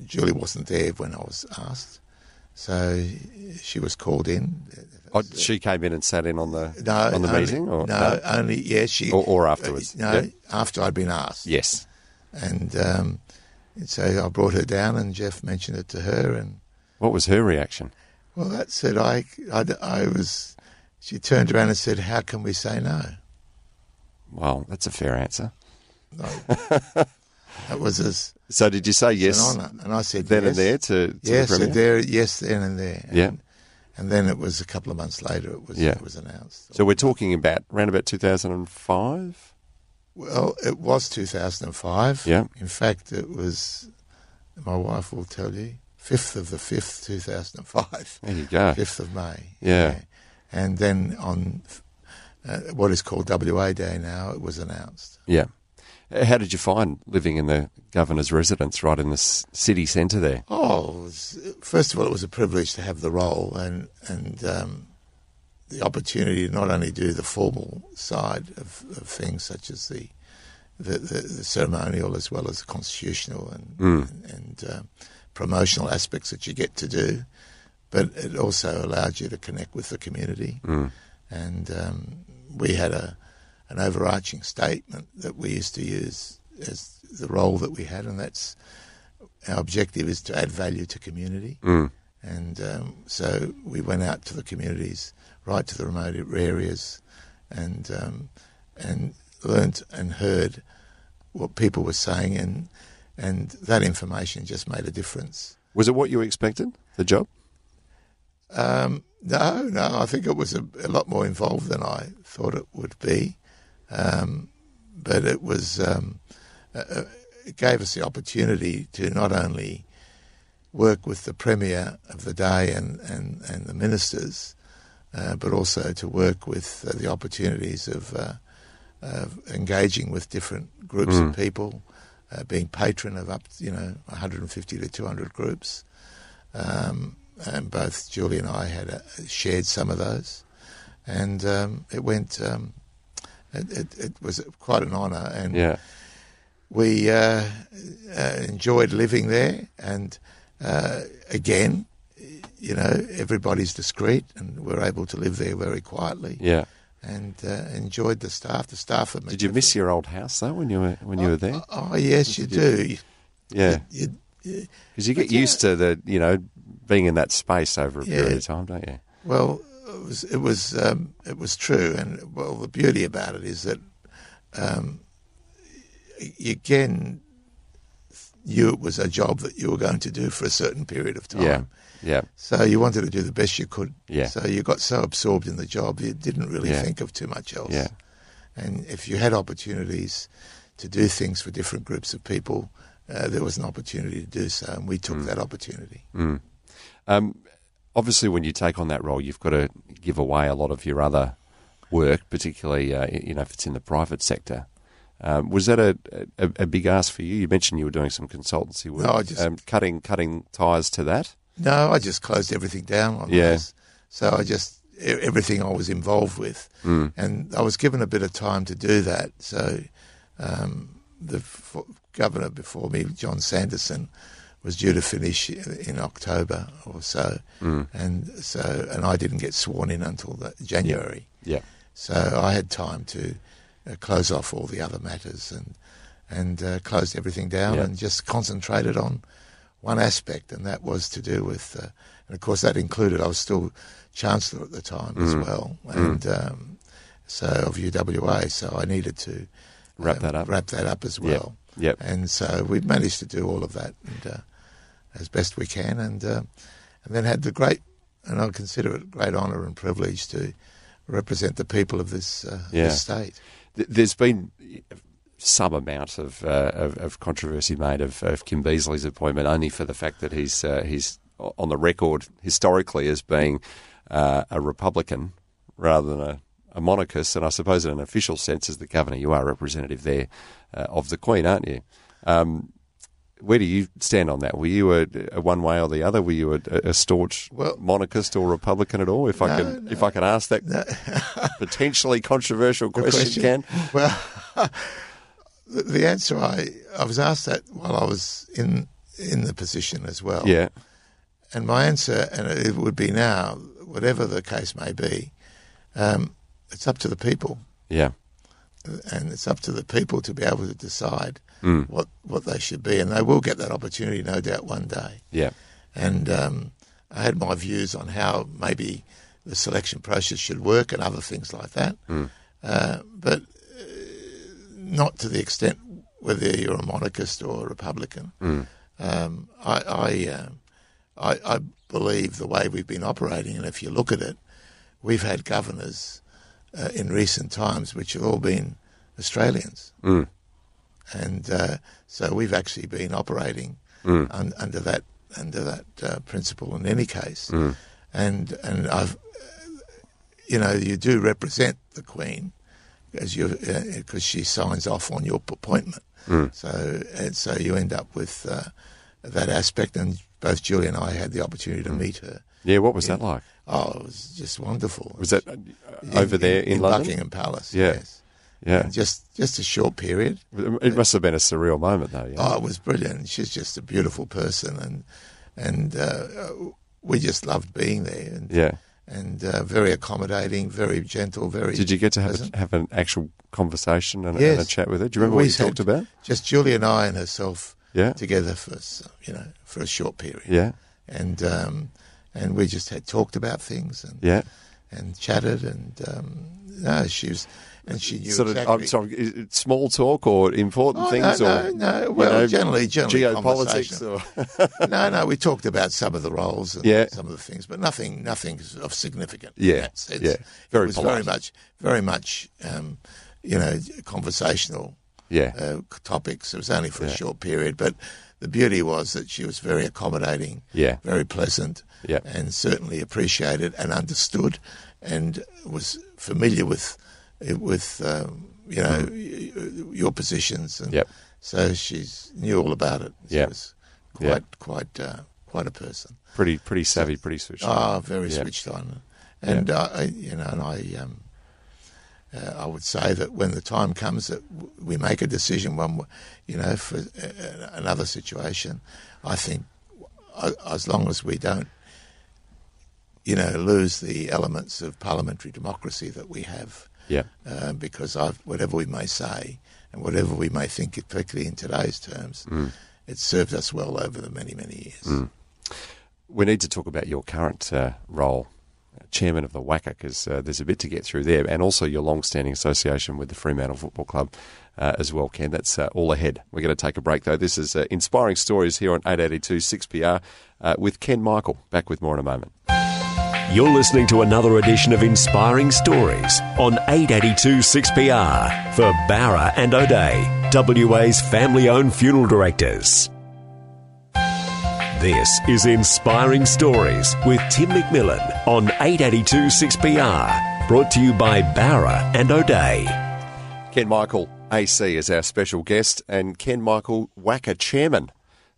[SPEAKER 4] Julie wasn't there when I was asked. So she was called in.
[SPEAKER 3] Oh, she came in and sat in on the
[SPEAKER 4] No,
[SPEAKER 3] on the
[SPEAKER 4] only,
[SPEAKER 3] meeting, or
[SPEAKER 4] no, only yeah, she
[SPEAKER 3] Or- or afterwards,
[SPEAKER 4] No,
[SPEAKER 3] yeah.
[SPEAKER 4] after I'd been asked.
[SPEAKER 3] Yes.
[SPEAKER 4] and, um, and so I brought her down, and Jeff mentioned it to her, and
[SPEAKER 3] What was her reaction?
[SPEAKER 4] Well, that said, I, I, I was. She turned around and said, "How can we say no?"
[SPEAKER 3] Well, that's a fair answer.
[SPEAKER 4] No, (laughs) that was as
[SPEAKER 3] So, did you say yes
[SPEAKER 4] an honour, and I said
[SPEAKER 3] then
[SPEAKER 4] yes.
[SPEAKER 3] and there to, to
[SPEAKER 4] yes,
[SPEAKER 3] the
[SPEAKER 4] there, yes, then and there. And,
[SPEAKER 3] Yeah.
[SPEAKER 4] and then it was a couple of months later. It was
[SPEAKER 3] Yeah.
[SPEAKER 4] it was announced.
[SPEAKER 3] So we're talking about around about 2005.
[SPEAKER 4] Well, it was 2005.
[SPEAKER 3] Yeah.
[SPEAKER 4] In fact, it was, my wife will tell you, 5th of the 5th, 2005.
[SPEAKER 3] There you go.
[SPEAKER 4] 5th of May.
[SPEAKER 3] Yeah.
[SPEAKER 4] And then on uh, what is called WA Day now, it was announced.
[SPEAKER 3] Yeah. Uh, How did you find living in the governor's residence right in the city centre there?
[SPEAKER 4] Oh, was, first of all, it was a privilege to have the role and, and um, the opportunity to not only do the formal side of, of things, such as the, the, the, the ceremonial as well as the constitutional and, and, and um, promotional aspects that you get to do, but it also allowed you to connect with the community. And um, we had a an overarching statement that we used to use as the role that we had, and that's our objective is to add value to community. And um, so we went out to the communities, right to the remote areas, and um, and learnt and heard what people were saying, and and that information just made a difference.
[SPEAKER 3] Was it what you expected, the job?
[SPEAKER 4] Um, no, no, I think it was a, a lot more involved than I thought it would be. Um, but it was, um, uh, it gave us the opportunity to not only work with the Premier of the day and, and, and the ministers, uh, but also to work with uh, the opportunities of, uh, of engaging with different groups of people, uh, being patron of up, you know, 150 to 200 groups. Um, and both Julie and I had uh shared some of those, and um, it went. Um, it, it, it was quite an honour, and
[SPEAKER 3] Yeah.
[SPEAKER 4] we uh, uh, enjoyed living there. And uh, again, you know, everybody's discreet, and we're able to live there very quietly.
[SPEAKER 3] Yeah.
[SPEAKER 4] And uh, enjoyed the staff. The staff at are.
[SPEAKER 3] Did you miss your old house though when you were when you were there?
[SPEAKER 4] Oh yes, you do.
[SPEAKER 3] Yeah, because you get
[SPEAKER 4] yeah.
[SPEAKER 3] used to the you know being in that space over a
[SPEAKER 4] Yeah.
[SPEAKER 3] period of time, don't you?
[SPEAKER 4] Well, it was it was um, it was true, and well, the beauty about it is that um, you again knew it was a job that you were going to do for a certain period of time.
[SPEAKER 3] Yeah, yeah,
[SPEAKER 4] So you wanted to do the best you could.
[SPEAKER 3] Yeah.
[SPEAKER 4] So you got so absorbed in the job you didn't really
[SPEAKER 3] Yeah.
[SPEAKER 4] think of too much else.
[SPEAKER 3] Yeah.
[SPEAKER 4] And if you had opportunities to do things for different groups of people, uh, there was an opportunity to do so, and we
[SPEAKER 3] Mm.
[SPEAKER 4] took that opportunity.
[SPEAKER 3] Um, obviously, when you take on that role, you've got to give away a lot of your other work, particularly uh, you know if it's in the private sector. Um, was that a, a, a big ask for you? You mentioned you were doing some consultancy work,
[SPEAKER 4] No, I just-
[SPEAKER 3] um, cutting cutting ties to that.
[SPEAKER 4] No, I just closed everything down on
[SPEAKER 3] Yeah.
[SPEAKER 4] those. So I just everything I was involved with,
[SPEAKER 3] Mm.
[SPEAKER 4] and I was given a bit of time to do that. So um, the f- governor before me, John Sanderson, was due to finish in October or so, and so and I didn't get sworn in until the, January.
[SPEAKER 3] Yeah.
[SPEAKER 4] So I had time to uh, close off all the other matters and and uh, closed everything down
[SPEAKER 3] Yeah.
[SPEAKER 4] and just concentrated on one aspect, and that was to do with, uh, and of course that included I was still chancellor at the time as
[SPEAKER 3] Mm.
[SPEAKER 4] well, and um, so of UWA, so I needed to
[SPEAKER 3] Wrap
[SPEAKER 4] um,
[SPEAKER 3] that up.
[SPEAKER 4] wrap that up as
[SPEAKER 3] Yep.
[SPEAKER 4] well.
[SPEAKER 3] Yep.
[SPEAKER 4] And so we've managed to do all of that and, uh, as best we can, and uh, and then had the great, and I consider it a great honour and privilege to represent the people of this, uh,
[SPEAKER 3] Yeah.
[SPEAKER 4] this state.
[SPEAKER 3] Th- There's been some amount of, uh, of, of controversy made of, of Kim Beazley's appointment, only for the fact that he's uh, he's on the record historically as being uh, a Republican rather than a, a monarchist, and I suppose in an official sense, as the governor, you are representative there uh, of the Queen, aren't you? Um, where do you stand on that? Were you a, a one way or the other? Were you a, a staunch
[SPEAKER 4] Well-
[SPEAKER 3] monarchist or Republican at all? If I can,
[SPEAKER 4] no.
[SPEAKER 3] if I can ask that (laughs) potentially controversial (laughs) question, Ken.
[SPEAKER 4] Well, (laughs) the, the answer I I was asked that while I was in in the position as well.
[SPEAKER 3] Yeah,
[SPEAKER 4] And my answer, and it would be now, whatever the case may be, um, it's up to the people,
[SPEAKER 3] yeah,
[SPEAKER 4] and it's up to the people to be able to decide
[SPEAKER 3] Mm.
[SPEAKER 4] what what they should be, and they will get that opportunity, no doubt, one day.
[SPEAKER 3] yeah,
[SPEAKER 4] and um, I had my views on how maybe the selection process should work and other things like that, uh, but uh, not to the extent whether you're a monarchist or a Republican. Um, I I, um I I believe the way we've been operating, and if you look at it, we've had governors uh, in recent times which have all been Australians and uh, so we've actually been operating un- under that under that uh, principle in any case, and and I've you know you do represent the Queen as you because she signs off on your appointment, so and so you end up with uh, that aspect, and both Julie and I had the opportunity to meet her.
[SPEAKER 3] yeah. What was that like?
[SPEAKER 4] Oh, it was just wonderful.
[SPEAKER 3] Was that uh, over there in, London?
[SPEAKER 4] Buckingham Palace?
[SPEAKER 3] Yeah.
[SPEAKER 4] Yes.
[SPEAKER 3] Yeah,
[SPEAKER 4] just just a short period.
[SPEAKER 3] it must have been a surreal moment, though. Yeah,
[SPEAKER 4] Oh, it was brilliant. She's just a beautiful person, and and uh, we just loved being there. And,
[SPEAKER 3] yeah.
[SPEAKER 4] and uh, very accommodating, very gentle, very.
[SPEAKER 3] Did you get to have a, have an actual conversation and, a-
[SPEAKER 4] Yes.
[SPEAKER 3] and a chat with her? Do you remember what
[SPEAKER 4] We
[SPEAKER 3] you talked about?
[SPEAKER 4] Just Julie and I and herself
[SPEAKER 3] Yeah,
[SPEAKER 4] together for you know for a short period.
[SPEAKER 3] yeah,
[SPEAKER 4] And um, and we just had talked about things and
[SPEAKER 3] yeah.
[SPEAKER 4] and chatted and um, no, she was and she knew
[SPEAKER 3] Sort of. I'm sorry. Small talk or important
[SPEAKER 4] Oh,
[SPEAKER 3] things
[SPEAKER 4] no,
[SPEAKER 3] or
[SPEAKER 4] no, no.
[SPEAKER 3] you
[SPEAKER 4] Well,
[SPEAKER 3] know,
[SPEAKER 4] generally, generally
[SPEAKER 3] geopolitics
[SPEAKER 4] conversation.
[SPEAKER 3] or
[SPEAKER 4] no, no, we (laughs) talked about some of the roles and
[SPEAKER 3] Yeah.
[SPEAKER 4] some of the things, but nothing, nothing of significance.
[SPEAKER 3] Yeah,
[SPEAKER 4] in that sense.
[SPEAKER 3] yeah. Very
[SPEAKER 4] it was
[SPEAKER 3] polite.
[SPEAKER 4] very much, very much, um, you know, conversational
[SPEAKER 3] yeah,
[SPEAKER 4] uh, topics. It was only for a short period, but the beauty was that she was very accommodating,
[SPEAKER 3] Yeah.
[SPEAKER 4] very pleasant,
[SPEAKER 3] Yeah.
[SPEAKER 4] and certainly appreciated and understood, and was familiar with with um, you know y- your positions. And
[SPEAKER 3] Mm. Yep.
[SPEAKER 4] So she's knew all about it. She
[SPEAKER 3] Yep.
[SPEAKER 4] was
[SPEAKER 3] Yep.
[SPEAKER 4] quite quite uh, quite a person.
[SPEAKER 3] pretty pretty savvy, pretty switched. on.
[SPEAKER 4] Ah, very
[SPEAKER 3] Yeah.
[SPEAKER 4] switched on, and uh, I, you know, and I, um, uh, I would say that when the time comes that w- we make a decision, one, you know, for uh, another situation, I think uh, as long as we don't, you know, lose the elements of parliamentary democracy that we have,
[SPEAKER 3] Yeah,
[SPEAKER 4] uh, because I've, whatever we may say and whatever we may think, particularly in today's terms,
[SPEAKER 3] Mm.
[SPEAKER 4] it's served us well over the many many years.
[SPEAKER 3] we need to talk about your current uh, role, uh, chairman of the WACA, because uh, there's a bit to get through there, and also your long-standing association with the Fremantle Football Club uh, as well, Ken. That's uh, all ahead. We're going to take a break though. This is uh, inspiring stories here on 882 6PR uh, with Ken Michael. Back with more in a moment.
[SPEAKER 2] You're listening to another edition of Inspiring Stories on 882 6PR for Bowra and O'Dea, WA's family owned funeral directors. This is Inspiring Stories with Tim McMillan on 882 6PR, brought to you by Bowra and O'Dea.
[SPEAKER 3] Ken Michael, AC, is our special guest, and Ken Michael, WACA chairman,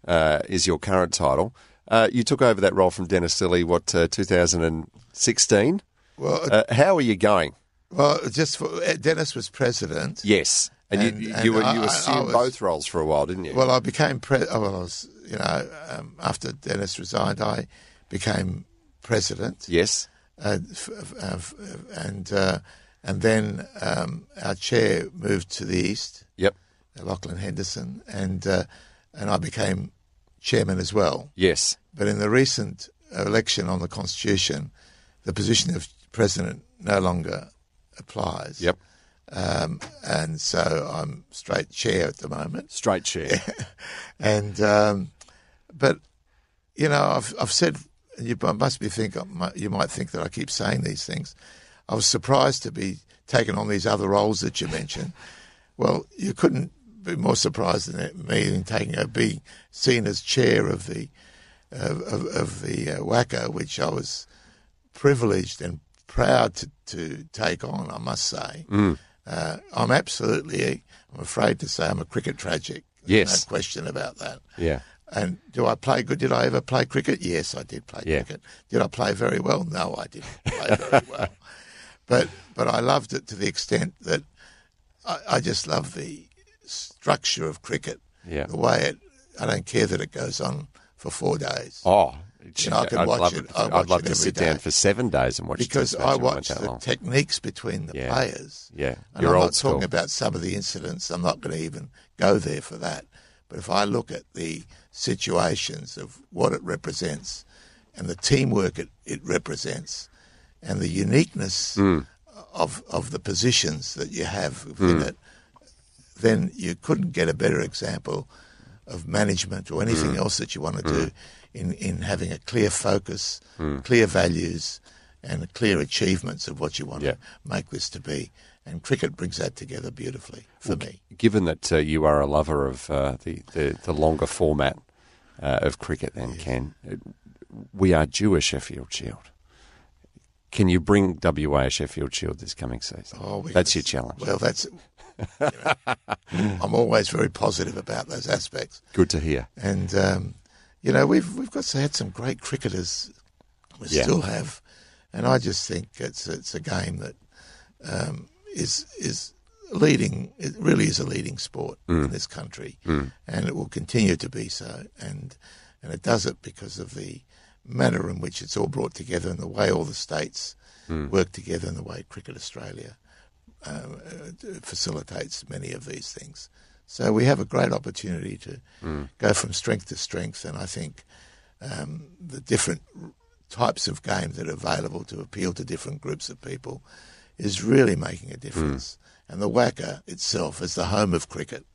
[SPEAKER 3] uh, is your current title. Uh, you took over that role from Dennis Lillee, what, uh, 2016?
[SPEAKER 4] Well,
[SPEAKER 3] Uh, how are you going?
[SPEAKER 4] Well, just for uh, Dennis was president,
[SPEAKER 3] Yes. And,
[SPEAKER 4] And-
[SPEAKER 3] you,
[SPEAKER 4] and
[SPEAKER 3] you, were, you
[SPEAKER 4] I- I
[SPEAKER 3] assumed
[SPEAKER 4] was-
[SPEAKER 3] both roles for a while, didn't you?
[SPEAKER 4] Well, I became pre- oh, well, I was, you know, um, after Dennis resigned, I became president.
[SPEAKER 3] yes.
[SPEAKER 4] uh, f- f- uh, f- and uh, and then um, our chair moved to the east,
[SPEAKER 3] Yep.
[SPEAKER 4] Lachlan Henderson, and uh, and I became chairman as well.
[SPEAKER 3] Yes.
[SPEAKER 4] But in the recent election on the constitution, the position of president no longer applies.
[SPEAKER 3] Yep.
[SPEAKER 4] Um, and so I'm straight chair at the moment.
[SPEAKER 3] Straight chair. (laughs)
[SPEAKER 4] And um, but you know, I've I've said you must be think you might think that I keep saying these things. I was surprised to be taken on these other roles that you mentioned. Well, you couldn't be more surprised than me in taking a being seen as chair of the of, of, of the uh, WACA, which I was privileged and proud to, to take on. I must say, uh, I'm absolutely. I'm afraid to say I'm a cricket tragic. There's
[SPEAKER 3] Yes.
[SPEAKER 4] no question about that.
[SPEAKER 3] yeah.
[SPEAKER 4] And do I play good? Did I ever play cricket? Yes, I did play
[SPEAKER 3] Yeah.
[SPEAKER 4] cricket. Did I play very well? No, I didn't (laughs) play very well. But but I loved it to the extent that I, I just love the structure of cricket.
[SPEAKER 3] Yeah.
[SPEAKER 4] The way it. I don't care that it goes on for four days.
[SPEAKER 3] Oh,
[SPEAKER 4] I could
[SPEAKER 3] I'd
[SPEAKER 4] watch
[SPEAKER 3] love,
[SPEAKER 4] it- I
[SPEAKER 3] I'd
[SPEAKER 4] watch
[SPEAKER 3] love
[SPEAKER 4] it
[SPEAKER 3] to sit down for seven days and watch
[SPEAKER 4] because I.
[SPEAKER 3] It
[SPEAKER 4] watch the
[SPEAKER 3] long.
[SPEAKER 4] techniques between the
[SPEAKER 3] Yeah.
[SPEAKER 4] players.
[SPEAKER 3] Yeah.
[SPEAKER 4] And
[SPEAKER 3] You're
[SPEAKER 4] I'm not
[SPEAKER 3] school.
[SPEAKER 4] talking about some of the incidents. I'm not going to even go there for that. But if I look at the situations of what it represents and the teamwork it, it represents and the uniqueness
[SPEAKER 3] Hmm.
[SPEAKER 4] of, of the positions that you have within it, then you couldn't get a better example of management or anything
[SPEAKER 3] Hmm.
[SPEAKER 4] else that you want to do in, in having a clear focus,
[SPEAKER 3] Hmm.
[SPEAKER 4] clear values, and clear achievements of what you want
[SPEAKER 3] Yeah.
[SPEAKER 4] to make this to be. And cricket brings that together beautifully for me.
[SPEAKER 3] Given that uh, you are a lover of uh, the, the, the longer format uh, of cricket, then, Ken, we are due a Sheffield Shield. Can you bring WA a Sheffield Shield this coming season?
[SPEAKER 4] Oh, we-
[SPEAKER 3] That's your challenge.
[SPEAKER 4] Well, that's. you know, I'm always very positive about those aspects,
[SPEAKER 3] Good to hear.
[SPEAKER 4] and um, you know we've we've got had some great cricketers. We
[SPEAKER 3] Yeah.
[SPEAKER 4] still have, and I just think it's it's a game that um, is is leading. It really is a leading sport in this country, and it will continue to be so. And and it does it because of the manner in which it's all brought together and the way all the states work together and the way Cricket Australia um, uh, facilitates many of these things. So we have a great opportunity to go from strength to strength, and I think um, the different types of game that are available to appeal to different groups of people is really making a difference. And the WACA itself is the home of cricket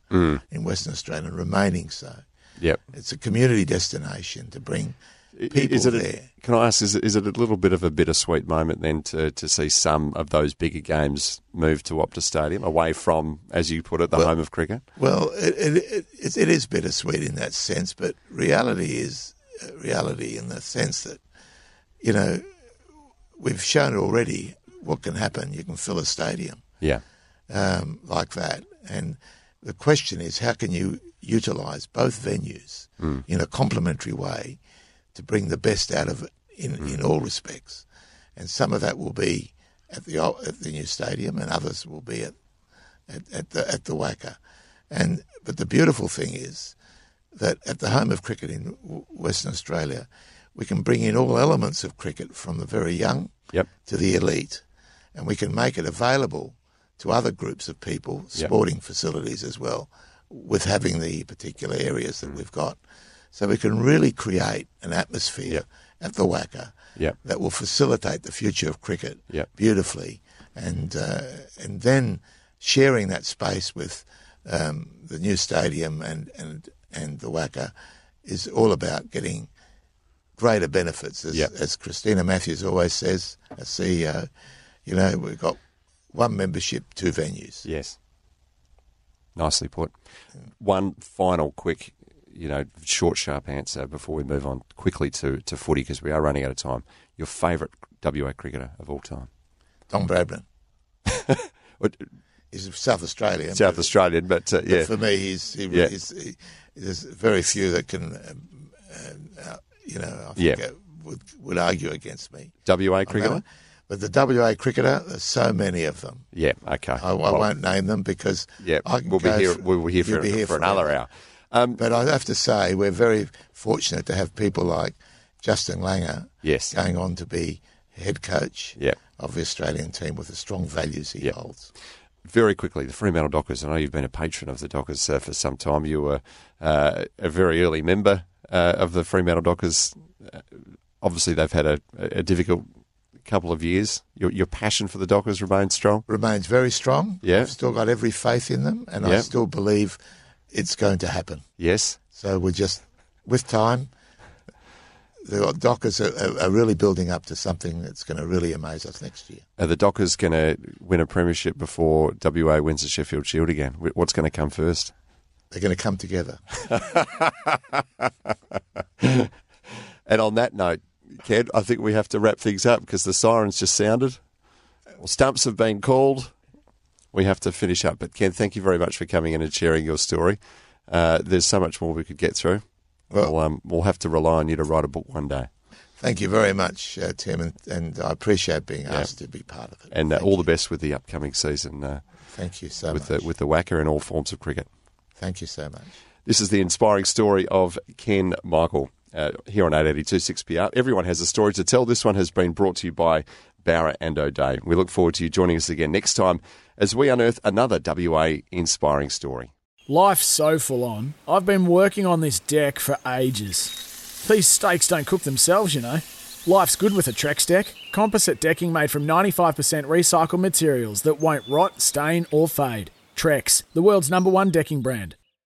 [SPEAKER 4] in Western Australia, and remaining so.
[SPEAKER 3] Yep.
[SPEAKER 4] It's a community destination to bring people
[SPEAKER 3] is it
[SPEAKER 4] there.
[SPEAKER 3] A, can I ask, is it, is it a little bit of a bittersweet moment then to, to see some of those bigger games move to Optus Stadium away from, as you put it, the home of cricket?
[SPEAKER 4] Well, it, it, it, it is bittersweet in that sense, but reality is uh, reality in the sense that, you know, we've shown already what can happen. You can fill a stadium
[SPEAKER 3] Yeah.
[SPEAKER 4] um, like that. And the question is, how can you utilise both venues in a complementary way to bring the best out of it in, in all respects? And some of that will be at the at the new stadium, and others will be at at, at the at the WACA. And but the beautiful thing is that at the home of cricket in Western Australia, we can bring in all elements of cricket from the very young
[SPEAKER 3] Yep.
[SPEAKER 4] to the elite, and we can make it available to other groups of people,
[SPEAKER 3] Yep.
[SPEAKER 4] sporting facilities as well, with having the particular areas
[SPEAKER 3] Mm.
[SPEAKER 4] that we've got. So we can really create an atmosphere
[SPEAKER 3] Yep.
[SPEAKER 4] at the WACA
[SPEAKER 3] Yep.
[SPEAKER 4] that will facilitate the future of cricket
[SPEAKER 3] Yep.
[SPEAKER 4] beautifully, and uh, and then sharing that space with um, the new stadium and and and the WACA is all about getting greater benefits. As, as Christina Matthews always says, a CEO, you know we've got one membership, two venues.
[SPEAKER 3] Yes. Nicely put. One final quick, you know, short, sharp answer before we move on quickly to, to footy because we are running out of time. Your favourite WA cricketer of all time?
[SPEAKER 4] Don Bradman (laughs) is South Australian.
[SPEAKER 3] South
[SPEAKER 4] but-
[SPEAKER 3] Australian, but uh,
[SPEAKER 4] but for me, he's, he,
[SPEAKER 3] Yeah.
[SPEAKER 4] he's he, there's very few that can, um, uh, you know, I
[SPEAKER 3] Yeah.
[SPEAKER 4] think, uh, would would argue against me.
[SPEAKER 3] WA cricketer?
[SPEAKER 4] But the WA cricketer, there's so many of them.
[SPEAKER 3] Yeah, okay.
[SPEAKER 4] I, I
[SPEAKER 3] Well,
[SPEAKER 4] won't name them because
[SPEAKER 3] Yeah, we'll be here.
[SPEAKER 4] for-
[SPEAKER 3] We'll be here for,
[SPEAKER 4] be here
[SPEAKER 3] for another hour. Um,
[SPEAKER 4] But I have to say, we're very fortunate to have people like Justin Langer
[SPEAKER 3] Yes.
[SPEAKER 4] going on to be head coach
[SPEAKER 3] Yeah.
[SPEAKER 4] of the Australian team with the strong values he
[SPEAKER 3] Yeah.
[SPEAKER 4] holds.
[SPEAKER 3] very quickly, the Fremantle Dockers. I know you've been a patron of the Dockers uh, for some time. You were uh, a very early member uh, of the Fremantle Dockers. Uh, obviously, they've had a, a difficult couple of years. Your, your passion for the Dockers remains strong.
[SPEAKER 4] Remains very strong.
[SPEAKER 3] Yeah.
[SPEAKER 4] I've still got every faith in them, and
[SPEAKER 3] Yeah.
[SPEAKER 4] I still believe it's going to happen.
[SPEAKER 3] Yes.
[SPEAKER 4] So we're just, with time, the Dockers are, are, really building up to something that's going to really amaze us next year.
[SPEAKER 3] Are the Dockers going to win a premiership before WA wins the Sheffield Shield again? What's going to come first?
[SPEAKER 4] They're going to come together. (laughs)
[SPEAKER 3] And on that note, Ken, I think we have to wrap things up because the sirens just sounded. Well, stumps have been called. We have to finish up. But Ken, thank you very much for coming in and sharing your story. Uh, there's so much more we could get through.
[SPEAKER 4] Well-
[SPEAKER 3] we'll, um, we'll have to rely on you to write a book one day.
[SPEAKER 4] Thank you very much, uh, Tim, and, and I appreciate being asked to be part of it.
[SPEAKER 3] And uh, all
[SPEAKER 4] you.
[SPEAKER 3] the best with the upcoming season uh,
[SPEAKER 4] Thank you so
[SPEAKER 3] with
[SPEAKER 4] much.
[SPEAKER 3] the with the WACA and all forms of cricket.
[SPEAKER 4] Thank you so much.
[SPEAKER 3] This is the inspiring story of Ken Michael uh, here on 882 6PR. Everyone has a story to tell. This one has been brought to you by Bowra and O'Dea. We look forward to you joining us again next time as we unearth another WA inspiring story.
[SPEAKER 5] Life's so full on. I've been working on this deck for ages. These steaks don't cook themselves, you know. Life's good with a Trex deck. Composite decking made from 95% recycled materials that won't rot, stain, or fade. Trex, the world's number one decking brand.